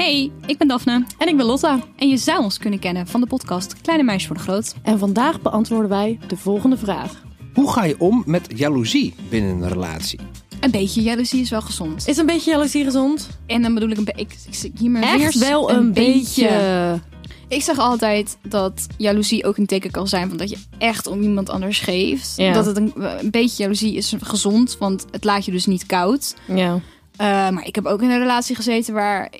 Hey, ik ben Daphne. En ik ben Lotta. En je zou ons kunnen kennen van de podcast Kleine Meisjes voor de Groot. En vandaag beantwoorden wij de volgende vraag. Hoe ga je om met jaloezie binnen een relatie? Een beetje jaloezie is wel gezond. Is een beetje jaloezie gezond? En dan bedoel ik een beetje... Ik, ik, ik, hier mijn Echt wel een, beetje. Ik zeg altijd dat jaloezie ook een teken kan zijn van dat je echt om iemand anders geeft. Ja. Dat het een, een beetje jaloezie is gezond, want het laat je dus niet koud. Ja. Uh, maar ik heb ook in een relatie gezeten waar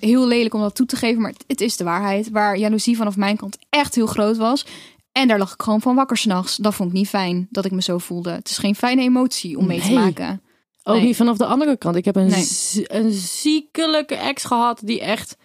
heel lelijk om dat toe te geven, maar het is de waarheid. Waar jaloezie vanaf mijn kant echt heel groot was. En daar lag ik gewoon van wakker s'nachts. Dat vond ik niet fijn dat ik me zo voelde. Het is geen fijne emotie om mee te maken. Ook Nee. niet vanaf de andere kant. Ik heb een, Nee. een ziekelijke ex gehad die echt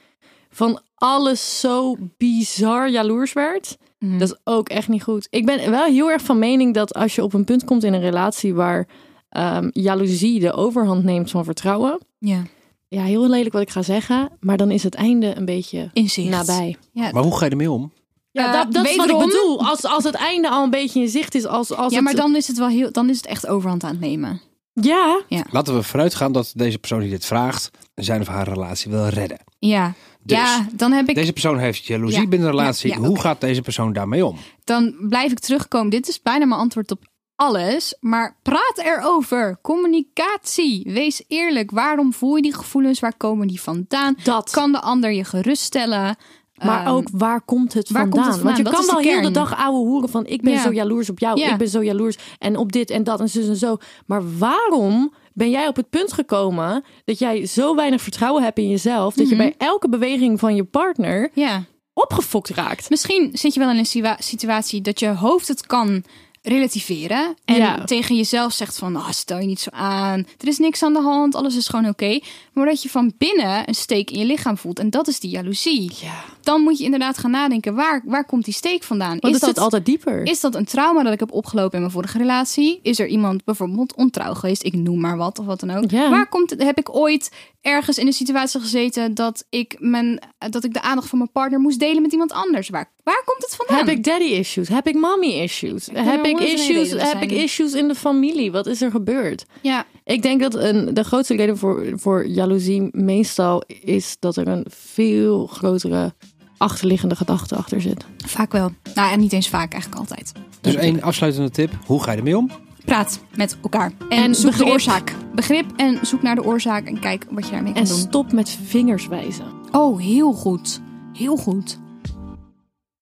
van alles zo bizar jaloers werd. Mhm. Dat is ook echt niet goed. Ik ben wel heel erg van mening dat als je op een punt komt in een relatie waar ehm, jaloezie de overhand neemt van vertrouwen. ja. Ja, heel lelijk wat ik ga zeggen, maar dan is het einde een beetje Inzicht. nabij. Ja, Maar hoe ga je ermee om? Ja, dat, dat is wat ik bedoel. Als, als het einde al een beetje in zicht is. Als, als ja, het- maar dan is het wel heel, dan is het echt overhand aan het nemen. Ja, Laten we vooruit gaan dat deze persoon die dit vraagt, zijn of haar relatie wil redden. Ja. Dus, ja, dan heb ik Deze persoon heeft jaloezie Ja, binnen een relatie. ja, ja, Hoe gaat deze persoon daarmee om? dan blijf ik terugkomen. Dit is bijna mijn antwoord op alles. Maar praat erover. Communicatie. Wees eerlijk. Waarom voel je die gevoelens? Waar komen die vandaan? dat. Kan de ander je geruststellen? Maar Ehm, ook waar komt het vandaan? komt het Want je? Dat kan is wel de heel de dag ouwe hoeren van ik ben Ja. zo jaloers op jou, Ja. ik ben zo jaloers en op dit en dat en zus en zo. Maar waarom ben jij op het punt gekomen dat jij zo weinig vertrouwen hebt in jezelf dat je Mhm. bij elke beweging van je partner ja. opgefokt raakt? Misschien zit je wel in een situa- situatie dat je hoofd het kan relativeren. En Ja. tegen jezelf zegt van, ah, stel je niet zo aan. Er is niks aan de hand, alles is gewoon oké. Maar dat je van binnen een steek in je lichaam voelt. En dat is die jaloezie. Ja, Dan moet je inderdaad gaan nadenken, waar, waar komt die steek vandaan? want is, het dat, zit altijd dieper. is dat een trauma dat ik heb opgelopen in mijn vorige relatie? Is er iemand bijvoorbeeld ontrouw geweest? Ik noem maar wat of wat dan ook. Ja. Waar komt het? Heb ik ooit ergens in een situatie gezeten dat ik, mijn, dat ik de aandacht van mijn partner moest delen met iemand anders? Waar, waar komt het vandaan? Heb ik daddy issues? Heb ik mommy issues? Heb ik issues? Heb ik issues in de familie? Wat is er gebeurd? Ja, Ik denk dat een, de grootste reden voor, voor jaloezie meestal is dat er een veel grotere achterliggende gedachte achter zit. vaak wel. Nou, en niet eens vaak, eigenlijk altijd. Dus één afsluitende tip. Hoe ga je ermee om? Praat met elkaar. En, En zoek begrip. de oorzaak. Begrip en zoek naar de oorzaak en kijk wat je daarmee kan En doen. stop met vingers wijzen. Oh, heel goed. Heel goed.